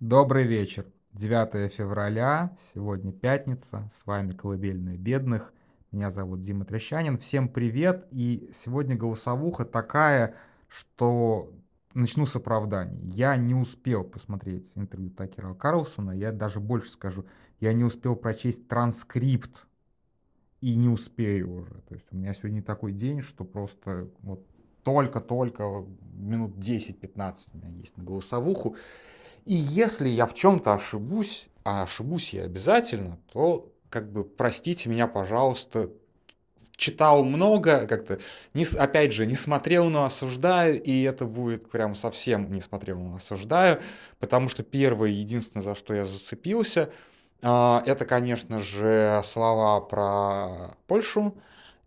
Добрый вечер. 9 февраля, сегодня пятница, с вами «Колыбельная бедных». Меня зовут Дима Трещанин. Всем привет. И сегодня голосовуха такая, что начну с оправданий. Я не успел посмотреть интервью Такера Карлсона, я даже больше скажу, я не успел прочесть транскрипт и не успею уже. То есть у меня сегодня такой день, что просто вот только-только минут 10-15 у меня есть на голосовуху. И если я в чем-то ошибусь, а ошибусь я обязательно, то как бы простите меня, пожалуйста, читал много, как-то, не, опять же, не смотрел, но осуждаю, и это будет прям совсем не смотрел, но осуждаю, потому что первое единственное, за что я зацепился, а, это, конечно же, слова про Польшу,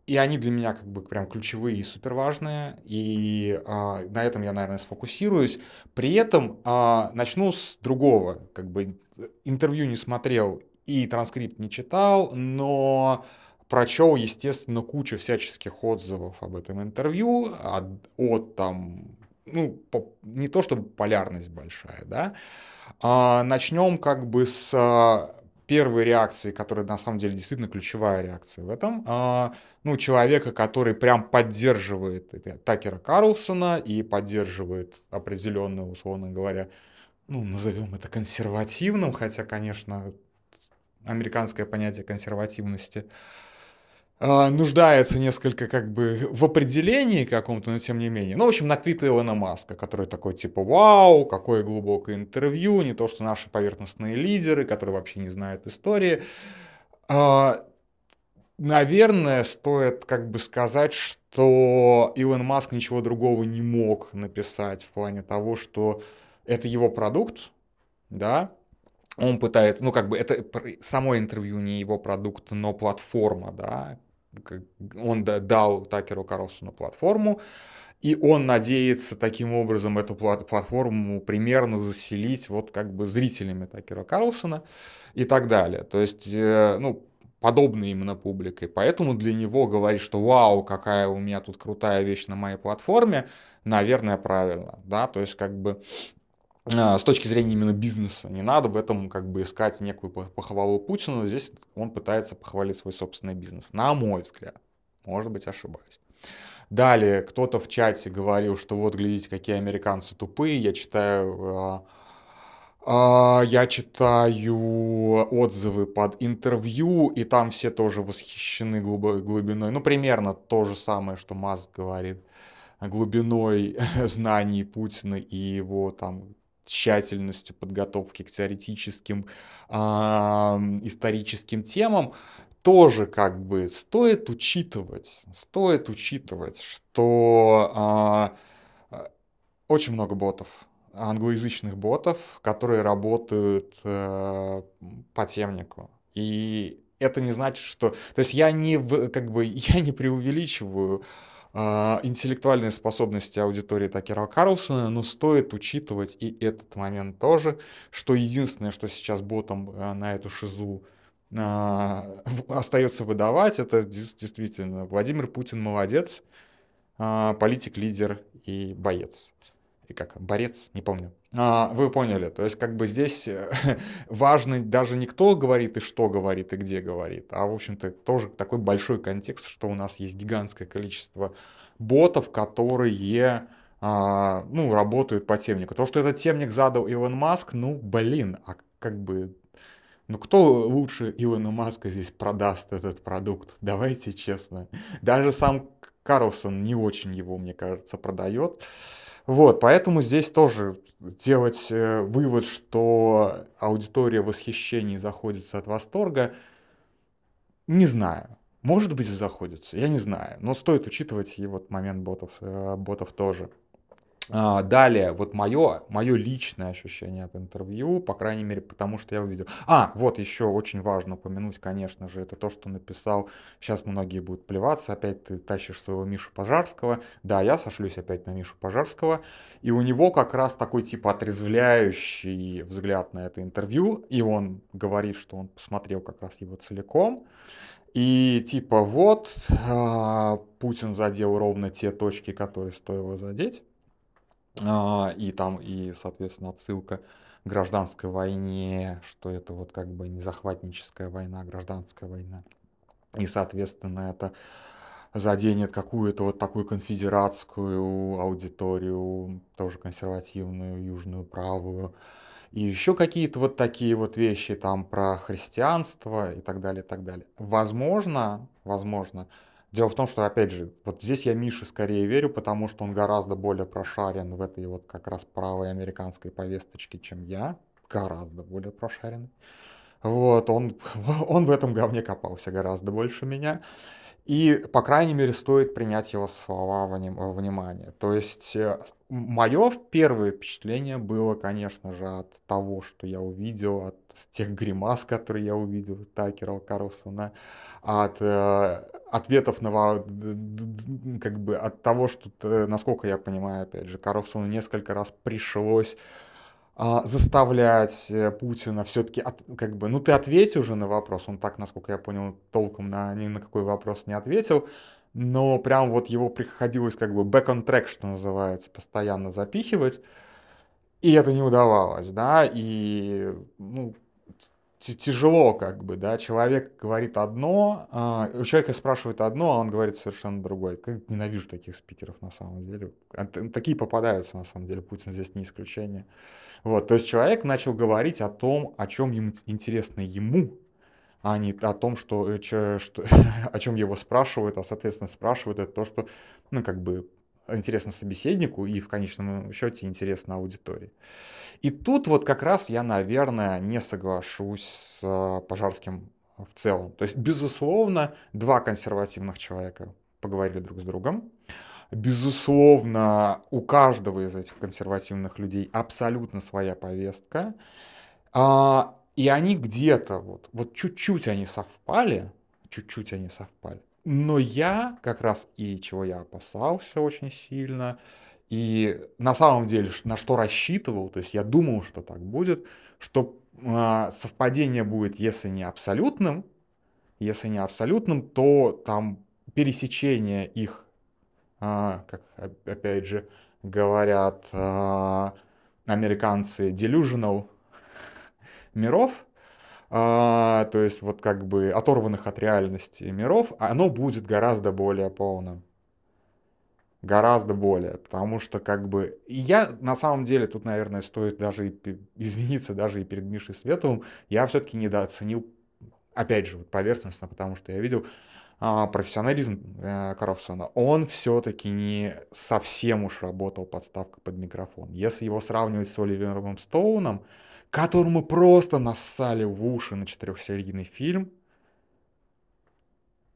и они для меня как бы прям ключевые и супер важные, и а, на этом я, наверное, сфокусируюсь. При этом а, начну с другого, как бы интервью не смотрел и транскрипт не читал, но прочел, естественно, кучу всяческих отзывов об этом интервью, от, от там, ну, по, не то чтобы полярность большая, да, а, начнем как бы с первой реакции, которая на самом деле действительно ключевая реакция в этом, а, ну, человека, который прям поддерживает Такера Карлсона и поддерживает определенную, условно говоря, ну, назовем это консервативным, хотя, конечно, американское понятие консервативности нуждается несколько как бы в определении каком-то, но тем не менее. Ну, в общем, на твит Илона Маска, который такой типа «Вау, какое глубокое интервью», не то, что наши поверхностные лидеры, которые вообще не знают истории. А, наверное, стоит как бы сказать, что Илон Маск ничего другого не мог написать в плане того, что это его продукт, да, он пытается, ну как бы это само интервью не его продукт, но платформа, да, он дал Такеру Карлсону платформу, и он надеется таким образом эту платформу примерно заселить вот как бы зрителями Такера Карлсона и так далее. То есть, э, ну, подобной именно публикой. Поэтому для него говорить, что вау, какая у меня тут крутая вещь на моей платформе, наверное, правильно. Да? То есть, как бы с точки зрения именно бизнеса. Не надо в этом как бы искать некую похвалу Путину. Здесь он пытается похвалить свой собственный бизнес. На мой взгляд. Может быть, ошибаюсь. Далее кто-то в чате говорил, что вот глядите, какие американцы тупые. Я читаю а, а, я читаю отзывы под интервью, и там все тоже восхищены глубиной. Ну, примерно то же самое, что Маск говорит глубиной знаний Путина и его там тщательностью подготовки к теоретическим э, историческим темам, тоже как бы стоит учитывать, стоит учитывать, что э, очень много ботов, англоязычных ботов, которые работают э, по темнику. И это не значит, что... То есть я не, как бы, я не преувеличиваю а, интеллектуальные способности аудитории Такера Карлсона, но стоит учитывать и этот момент тоже, что единственное, что сейчас ботом а, на эту шизу а, остается выдавать, это действительно Владимир Путин молодец, политик, лидер и боец и как борец, не помню. А, вы поняли, то есть как бы здесь э, важно даже не кто говорит и что говорит и где говорит, а в общем-то тоже такой большой контекст, что у нас есть гигантское количество ботов, которые а, ну, работают по темнику. То, что этот темник задал Илон Маск, ну, блин, а как бы ну кто лучше Илона Маска здесь продаст этот продукт? Давайте честно. Даже сам Карлсон не очень его, мне кажется, продает. Вот, поэтому здесь тоже делать э, вывод, что аудитория восхищений заходится от восторга, не знаю. Может быть, заходится, я не знаю. Но стоит учитывать и вот момент ботов, э, ботов тоже. А, далее, вот мое, мое личное ощущение от интервью, по крайней мере, потому что я увидел. А, вот еще очень важно упомянуть, конечно же, это то, что написал, сейчас многие будут плеваться, опять ты тащишь своего Мишу Пожарского. Да, я сошлюсь опять на Мишу Пожарского, и у него как раз такой типа отрезвляющий взгляд на это интервью, и он говорит, что он посмотрел как раз его целиком, и типа вот, а, Путин задел ровно те точки, которые стоило задеть. А, и там, и, соответственно, отсылка гражданской войне, что это вот как бы не захватническая война, а гражданская война. И, соответственно, это заденет какую-то вот такую конфедератскую аудиторию, тоже консервативную, южную, правую, и еще какие-то вот такие вот вещи там про христианство и так далее, и так далее. Возможно, возможно, дело в том, что, опять же, вот здесь я Мише скорее верю, потому что он гораздо более прошарен в этой вот как раз правой американской повесточке, чем я, гораздо более прошарен. Вот, он, он в этом говне копался гораздо больше меня. И, по крайней мере, стоит принять его слова во внимание. То есть, э, мое первое впечатление было, конечно же, от того, что я увидел, от тех гримас, которые я увидел Такера Карлсона, от э, ответов на как бы от того, что, насколько я понимаю, опять же, Карлсону несколько раз пришлось а, заставлять э, Путина все-таки, как бы, ну ты ответь уже на вопрос, он так, насколько я понял, толком на, ни на какой вопрос не ответил, но прям вот его приходилось как бы back on track, что называется, постоянно запихивать, и это не удавалось, да, и, ну, тяжело как бы, да, человек говорит одно, а, у человека спрашивают одно, а он говорит совершенно другое. Как ненавижу таких спикеров на самом деле. Такие попадаются на самом деле, Путин здесь не исключение. Вот, то есть человек начал говорить о том, о чем ему интересно ему, а не о том, что, э, что о чем его спрашивают, а соответственно спрашивают это то, что, ну, как бы интересно собеседнику и в конечном счете интересно аудитории. И тут вот как раз я, наверное, не соглашусь с э, Пожарским в целом. То есть, безусловно, два консервативных человека поговорили друг с другом. Безусловно, у каждого из этих консервативных людей абсолютно своя повестка. А, и они где-то вот, вот чуть-чуть они совпали, чуть-чуть они совпали. Но я как раз и чего я опасался очень сильно, и на самом деле на что рассчитывал, то есть я думал, что так будет, что э, совпадение будет, если не абсолютным, если не абсолютным, то там пересечение их, э, как опять же говорят э, американцы, delusional миров, а, то есть вот как бы оторванных от реальности миров, оно будет гораздо более полным. Гораздо более, потому что как бы... Я на самом деле, тут, наверное, стоит даже и извиниться даже и перед Мишей Световым, я все-таки недооценил, опять же, вот поверхностно, потому что я видел а, профессионализм э, Карлсона. Он все-таки не совсем уж работал подставкой под микрофон. Если его сравнивать с Оливером Стоуном, которому просто нассали в уши на четырехсерийный фильм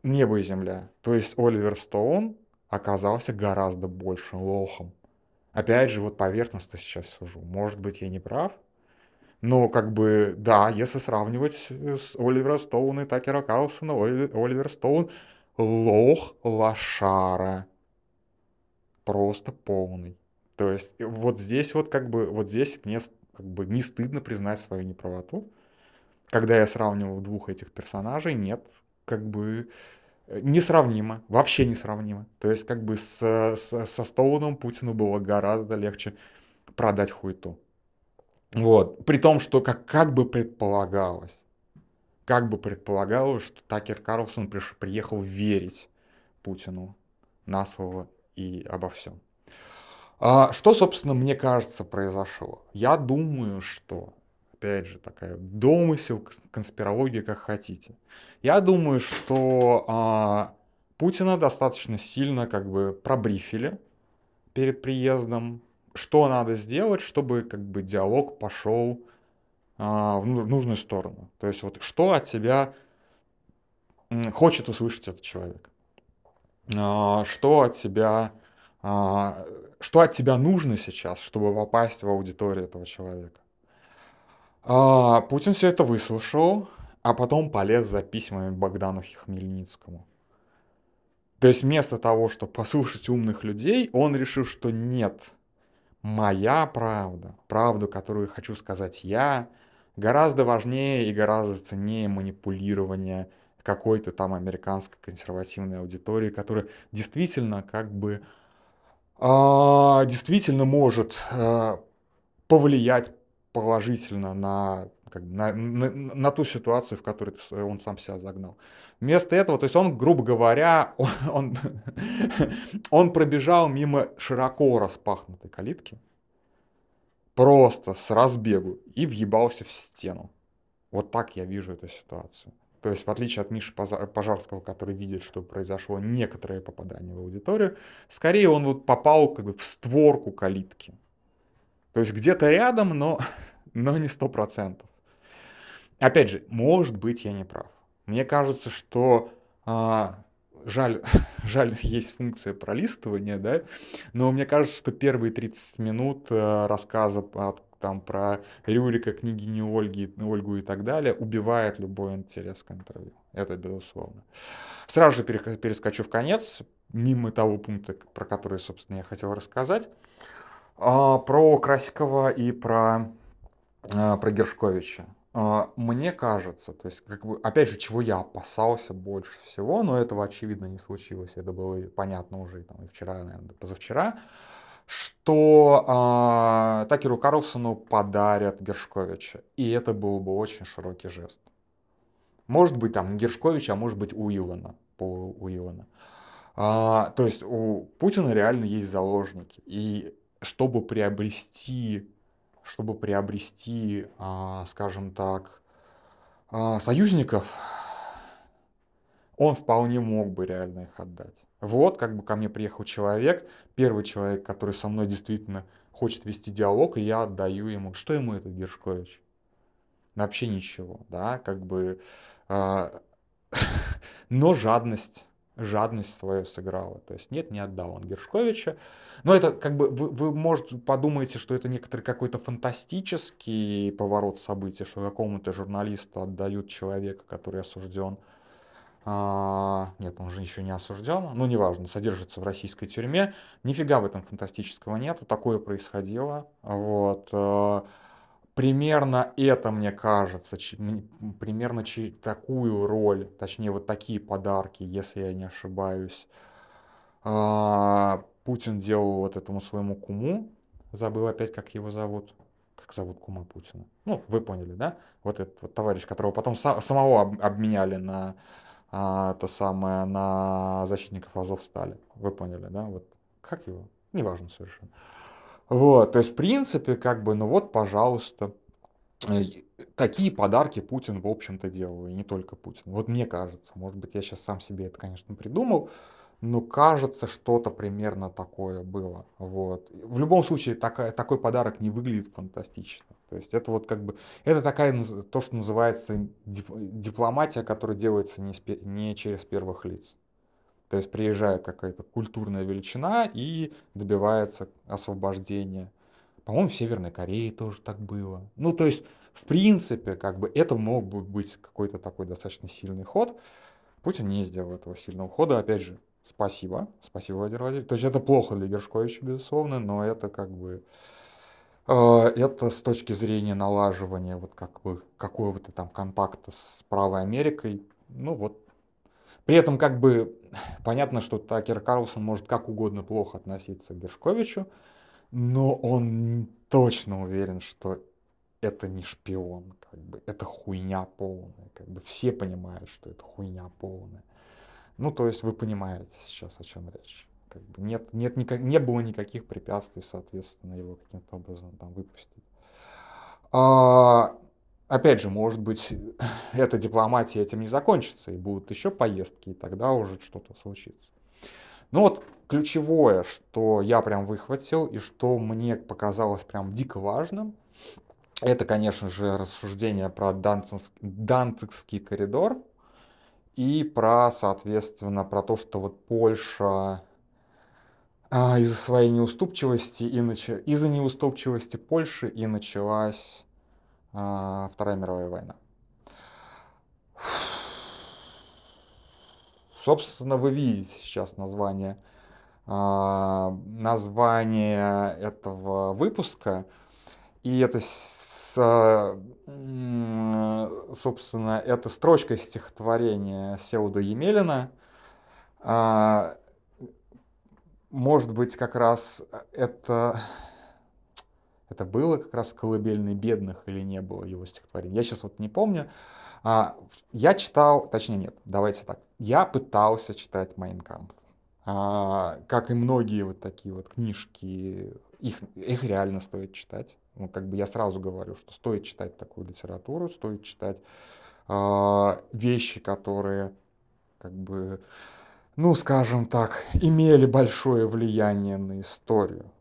«Небо и земля». То есть Оливер Стоун оказался гораздо больше лохом. Опять же, вот поверхностно сейчас сужу. Может быть, я не прав, но как бы, да, если сравнивать с Оливера Стоуна и Такера Карлсона, Оливер Стоун лох лошара. Просто полный. То есть вот здесь вот как бы, вот здесь мне как бы не стыдно признать свою неправоту. Когда я сравнивал двух этих персонажей, нет, как бы э, несравнимо, вообще несравнимо. То есть как бы с, с, со Стоуном Путину было гораздо легче продать хуйту. Вот. При том, что как, как бы предполагалось, как бы предполагалось, что Такер Карлсон приш, приехал верить Путину на слово и обо всем. А что, собственно, мне кажется, произошло? Я думаю, что, опять же, такая домысел, конспирология, как хотите. Я думаю, что а, Путина достаточно сильно как бы пробрифили перед приездом, что надо сделать, чтобы как бы диалог пошел а, в нужную сторону. То есть вот что от тебя хочет услышать этот человек, а, что от тебя а, что от тебя нужно сейчас, чтобы попасть в аудиторию этого человека. А, Путин все это выслушал, а потом полез за письмами Богдану Хмельницкому. То есть вместо того, чтобы послушать умных людей, он решил, что нет, моя правда, правду, которую хочу сказать я, гораздо важнее и гораздо ценнее манипулирования какой-то там американской консервативной аудитории, которая действительно как бы действительно может а, повлиять положительно на, как бы, на, на, на ту ситуацию, в которую он сам себя загнал. Вместо этого, то есть он, грубо говоря, он, он, он пробежал мимо широко распахнутой калитки, просто с разбегу, и въебался в стену. Вот так я вижу эту ситуацию. То есть, в отличие от Миши Пожарского, который видит, что произошло некоторое попадание в аудиторию, скорее он вот попал как бы в створку калитки. То есть где-то рядом, но, но не сто процентов. Опять же, может быть, я не прав. Мне кажется, что а, жаль, жаль, есть функция пролистывания, да, но мне кажется, что первые 30 минут а, рассказа от там про Рюрика, княгиню Ольги, Ольгу и так далее, убивает любой интерес к интервью. Это безусловно. Сразу же перескочу в конец, мимо того пункта, про который, собственно, я хотел рассказать, а, про Красикова и про, а, про Гершковича. А, мне кажется, то есть, как бы, опять же, чего я опасался больше всего, но этого, очевидно, не случилось, это было понятно уже там, и вчера, наверное, позавчера, что э, Такеру Карлсону подарят Гершковича. И это был бы очень широкий жест. Может быть, там Гершкович, а может быть Уиллана, по Уиллана. А, то есть у Путина реально есть заложники. И чтобы приобрести, чтобы приобрести, а, скажем так, а, союзников, он вполне мог бы реально их отдать. Вот, как бы ко мне приехал человек, первый человек, который со мной действительно хочет вести диалог, и я отдаю ему. Что ему этот Гершкович? Вообще ничего, да, как бы... Э, но жадность, жадность свою сыграла. То есть нет, не отдал он Гершковича. Но это как бы, вы, вы может, подумаете, что это некоторый какой-то фантастический поворот событий, что какому-то журналисту отдают человека, который осужден нет, он же еще не осужден, ну неважно, содержится в российской тюрьме. Нифига в этом фантастического нет, такое происходило. Вот. Э, примерно это, мне кажется, примерно такую роль, точнее вот такие подарки, если я не ошибаюсь, а, Путин делал вот этому своему куму, забыл опять, как его зовут, как зовут кума Путина. Ну, вы поняли, да? Вот этот вот товарищ, которого потом самого обменяли на а, то самое на защитников Азов стали. Вы поняли, да? Вот как его? Неважно совершенно. Вот, то есть, в принципе, как бы, ну вот, пожалуйста, такие подарки Путин, в общем-то, делал, и не только Путин. Вот мне кажется, может быть, я сейчас сам себе это, конечно, придумал, но кажется, что-то примерно такое было. Вот. В любом случае, такая, такой подарок не выглядит фантастично. То есть это вот как бы, это такая, то, что называется дипломатия, которая делается не, не через первых лиц. То есть приезжает какая-то культурная величина и добивается освобождения. По-моему, в Северной Корее тоже так было. Ну, то есть, в принципе, как бы это мог бы быть какой-то такой достаточно сильный ход. Путин не сделал этого сильного хода. Опять же, спасибо. Спасибо, Владимир Владимирович. То есть это плохо для Гершковича, безусловно, но это как бы это с точки зрения налаживания вот как бы какого-то там контакта с правой Америкой, ну вот. При этом как бы понятно, что Такер Карлсон может как угодно плохо относиться к Гершковичу, но он точно уверен, что это не шпион, как бы это хуйня полная, как бы все понимают, что это хуйня полная. Ну, то есть вы понимаете сейчас, о чем речь как бы нет, нет никак, не было никаких препятствий, соответственно, его каким-то образом там выпустить. А, опять же, может быть, эта дипломатия этим не закончится, и будут еще поездки, и тогда уже что-то случится. Ну вот ключевое, что я прям выхватил, и что мне показалось прям дико важным, это, конечно же, рассуждение про Данцигский коридор и про, соответственно, про то, что вот Польша а, из-за своей неуступчивости и нач... из-за неуступчивости Польши и началась а, Вторая мировая война. Собственно, вы видите сейчас название а, название этого выпуска, и это собственно, это строчка стихотворения Сеуда Емелина. Может быть, как раз это, Это было как раз в «Колыбельной бедных» или не было его стихотворений. Я сейчас вот не помню. А, я читал, точнее нет, давайте так. Я пытался читать «Майнкамп». А, как и многие вот такие вот книжки, их, их реально стоит читать. Ну, как бы я сразу говорю, что стоит читать такую литературу, стоит читать а, вещи, которые как бы, ну, скажем так, имели большое влияние на историю.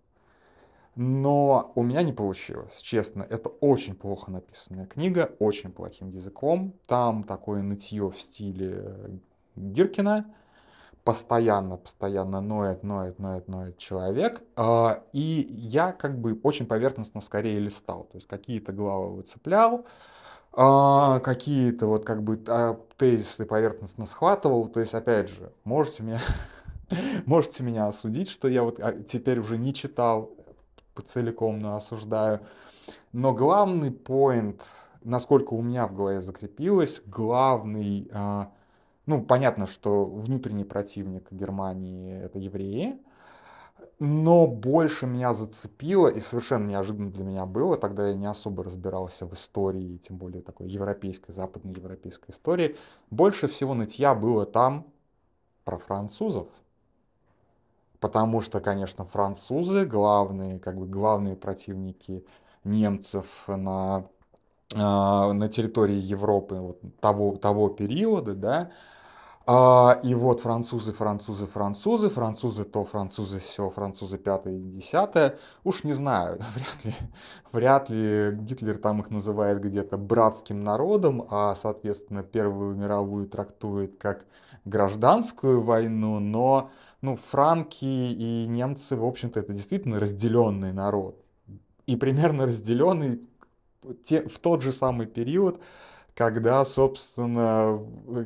Но у меня не получилось, честно. Это очень плохо написанная книга, очень плохим языком. Там такое нытье в стиле Гиркина. Постоянно, постоянно ноет, ноет, ноет, ноет человек. А, и я как бы очень поверхностно скорее листал. То есть какие-то главы выцеплял, а, какие-то вот как бы а, тезисы поверхностно схватывал. То есть, опять же, можете меня, можете меня осудить, что я вот теперь уже не читал целиком но осуждаю. Но главный поинт, насколько у меня в голове закрепилось, главный, а, ну, понятно, что внутренний противник Германии это евреи, но больше меня зацепило, и совершенно неожиданно для меня было, тогда я не особо разбирался в истории, тем более такой европейской, западноевропейской истории, больше всего нытья было там про французов. Потому что, конечно, французы главные, как бы главные противники немцев на, а, на территории Европы вот того, того периода, да, а, и вот французы, французы, французы, французы то, французы все, французы пятое и десятое. Уж не знаю, вряд ли, вряд ли Гитлер там их называет где-то братским народом, а, соответственно, Первую мировую трактует как гражданскую войну, но ну, франки и немцы, в общем-то, это действительно разделенный народ. И примерно разделенный в тот же самый период, когда, собственно,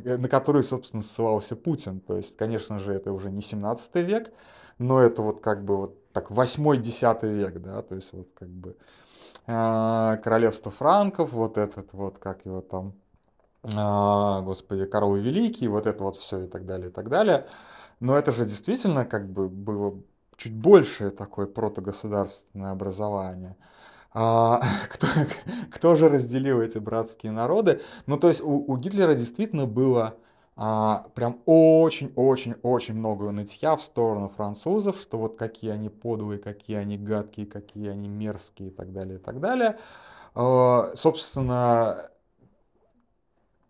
э, на который, собственно, ссылался Путин. То есть, конечно же, это уже не 17 век, но это вот как бы вот так 8-10 век, да, то есть вот как бы э, королевство франков, вот этот вот, как его там, э, господи, Карл Великий, вот это вот все и так далее, и так далее. Но это же действительно как бы было чуть большее такое протогосударственное образование. А, кто, кто же разделил эти братские народы? Ну, то есть у, у Гитлера действительно было а, прям очень-очень-очень много нытья в сторону французов, что вот какие они подлые, какие они гадкие, какие они мерзкие и так далее, и так далее. А, собственно,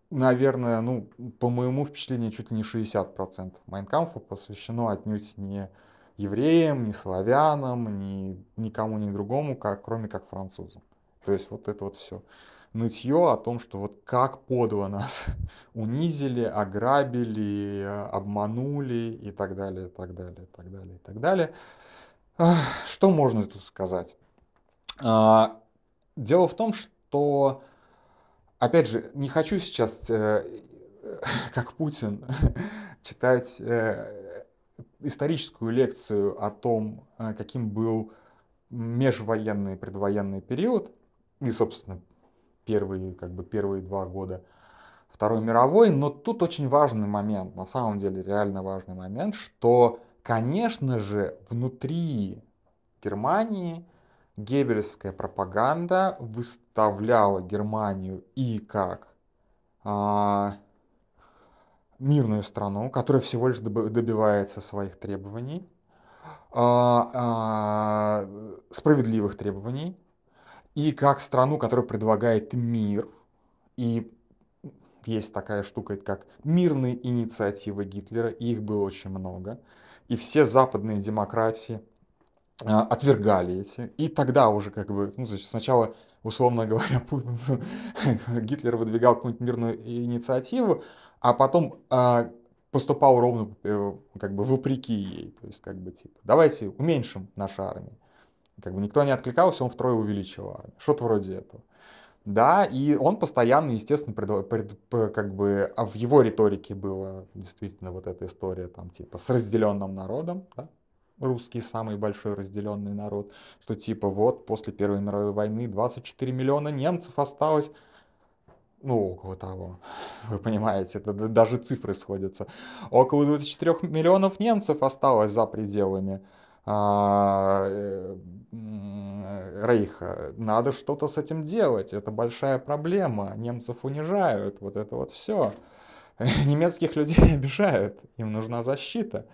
наверное, ну, по моему впечатлению, чуть ли не 60% Майнкамфа посвящено отнюдь не евреям, не славянам, ни никому, ни другому, как, кроме как французам. То есть вот это вот все нытье о том, что вот как подло нас унизили, ограбили, обманули и так далее, и так далее, и так далее, и так далее. Что можно тут сказать? А, дело в том, что опять же, не хочу сейчас, э, как Путин, читать э, историческую лекцию о том, э, каким был межвоенный и предвоенный период, и, собственно, первые, как бы, первые два года Второй мировой, но тут очень важный момент, на самом деле реально важный момент, что, конечно же, внутри Германии геббельская пропаганда выставляла Германию и как а, мирную страну, которая всего лишь добивается своих требований, а, а, справедливых требований, и как страну, которая предлагает мир. И есть такая штука, как мирные инициативы Гитлера, и их было очень много. И все западные демократии а, отвергали эти. И тогда уже как бы, ну, значит, сначала, условно говоря, Гитлер выдвигал какую-нибудь мирную инициативу, а потом а, поступал ровно э, как бы вопреки ей. То есть как бы типа, давайте уменьшим нашу армию. Как бы никто не откликался, он втрое увеличил армию. Что-то вроде этого. Да, и он постоянно, естественно, пред, пред, как бы, а в его риторике была действительно вот эта история там типа с разделенным народом, да, русский самый большой разделенный народ, что типа вот после Первой мировой войны 24 миллиона немцев осталось, ну, около того, вы понимаете, это даже цифры сходятся. Около 24 миллионов немцев осталось за пределами а, э, Рейха. Надо что-то с этим делать. Это большая проблема. Немцев унижают. Вот это вот все. Немецких людей обижают. Им нужна защита.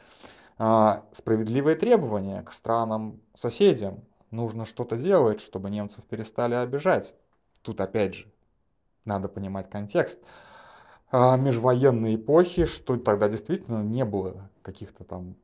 А, справедливые требования к странам соседям. Нужно что-то делать, чтобы немцев перестали обижать. Тут опять же надо понимать контекст. А, межвоенной эпохи, что тогда действительно не было каких-то там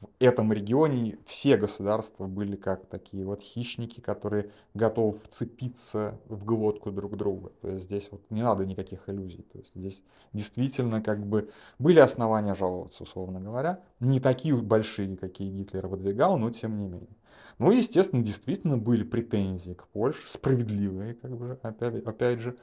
в этом регионе все государства были как такие вот хищники, которые готовы вцепиться в глотку друг друга. То есть здесь вот не надо никаких иллюзий. То есть здесь действительно как бы были основания жаловаться, условно говоря. Не такие большие, какие Гитлер выдвигал, но тем не менее. Ну, естественно, действительно были претензии к Польше, справедливые, как бы, опять, опять же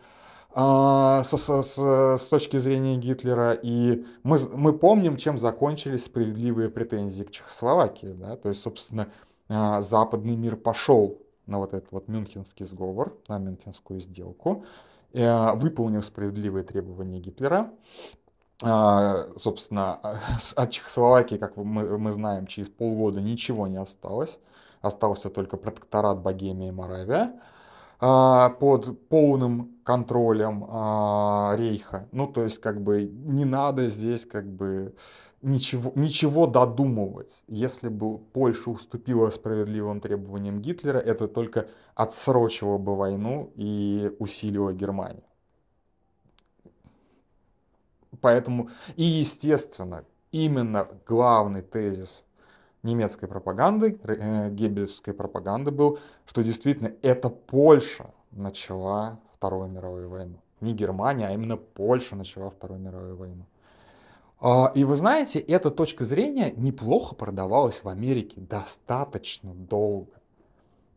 а, с, с, с, с точки зрения Гитлера. И мы, мы помним, чем закончились справедливые претензии к Чехословакии. Да? То есть, собственно, а, западный мир пошел на вот этот вот Мюнхенский сговор, на Мюнхенскую сделку, э, выполнил справедливые требования Гитлера. А, собственно, от Чехословакии, как мы, мы знаем, через полгода ничего не осталось. Остался только протекторат Богемия и Моравия. А, под полным контролем а, Рейха. Ну, то есть, как бы, не надо здесь, как бы, ничего, ничего додумывать. Если бы Польша уступила справедливым требованиям Гитлера, это только отсрочило бы войну и усилило Германию. Поэтому, и естественно, именно главный тезис немецкой пропаганды, э, геббельской пропаганды был, что действительно это Польша начала Вторую мировую войну. Не Германия, а именно Польша начала Вторую мировую войну. А, и вы знаете, эта точка зрения неплохо продавалась в Америке достаточно долго.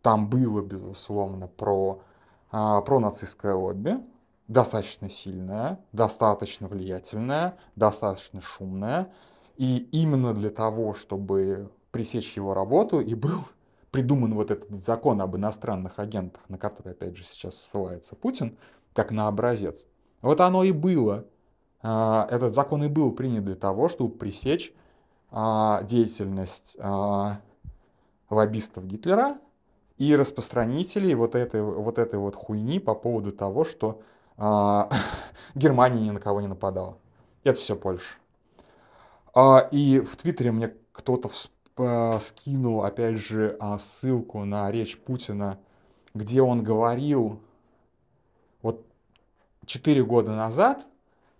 Там было, безусловно, про, а, про нацистское лобби, достаточно сильное, достаточно влиятельное, достаточно шумное. И именно для того, чтобы пресечь его работу, и был придуман вот этот закон об иностранных агентах, на который, опять же, сейчас ссылается Путин, как на образец. Вот оно и было. А, этот закон и был принят для того, чтобы пресечь а, деятельность а, лоббистов Гитлера и распространителей вот этой вот, этой вот хуйни по поводу того, что Германия ни на кого не нападала. Это все Польша. И в Твиттере мне кто-то скинул, опять же, а, ссылку на речь Путина, где он говорил вот 4 года назад,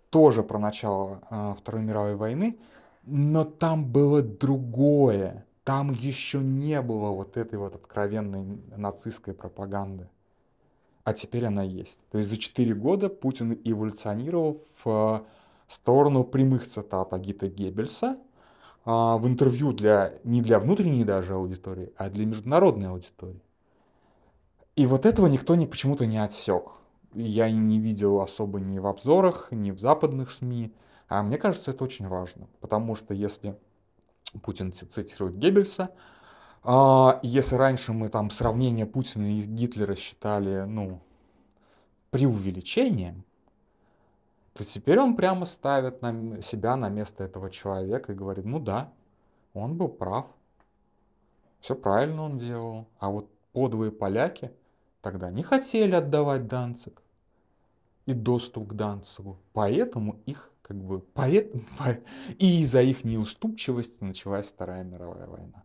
тоже про начало а, Второй мировой войны, но там было другое. Там еще не было вот этой вот откровенной нацистской пропаганды. А теперь она есть. То есть за 4 года Путин эволюционировал в а, сторону прямых цитат Агита Геббельса, в интервью для, не для внутренней даже аудитории, а для международной аудитории. И вот этого никто не, почему-то не отсек. Я не видел особо ни в обзорах, ни в западных СМИ. А мне кажется, это очень важно. Потому что если Путин цитирует Геббельса, а, если раньше мы там сравнение Путина и Гитлера считали, ну, преувеличением, то теперь он прямо ставит на себя на место этого человека и говорит, ну да, он был прав, все правильно он делал, а вот подлые поляки тогда не хотели отдавать Данцик и доступ к Данцигу, поэтому их как бы поэтому, и из-за их неуступчивости началась Вторая мировая война.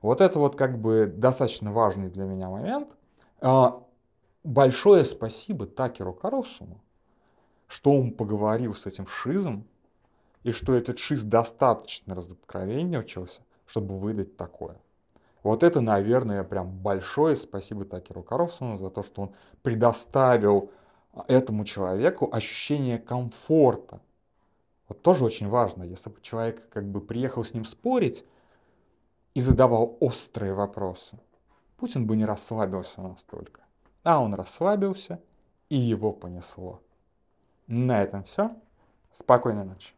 Вот это вот как бы достаточно важный для меня момент. А, большое спасибо Такеру Карлсону, что он поговорил с этим Шизом, и что этот Шиз достаточно разоткровенничался, чтобы выдать такое. Вот это, наверное, прям большое спасибо Такеру Карлсону за то, что он предоставил этому человеку ощущение комфорта. Вот тоже очень важно, если бы человек как бы приехал с ним спорить и задавал острые вопросы, Путин бы не расслабился настолько. А он расслабился, и его понесло. На этом все. Спокойной ночи.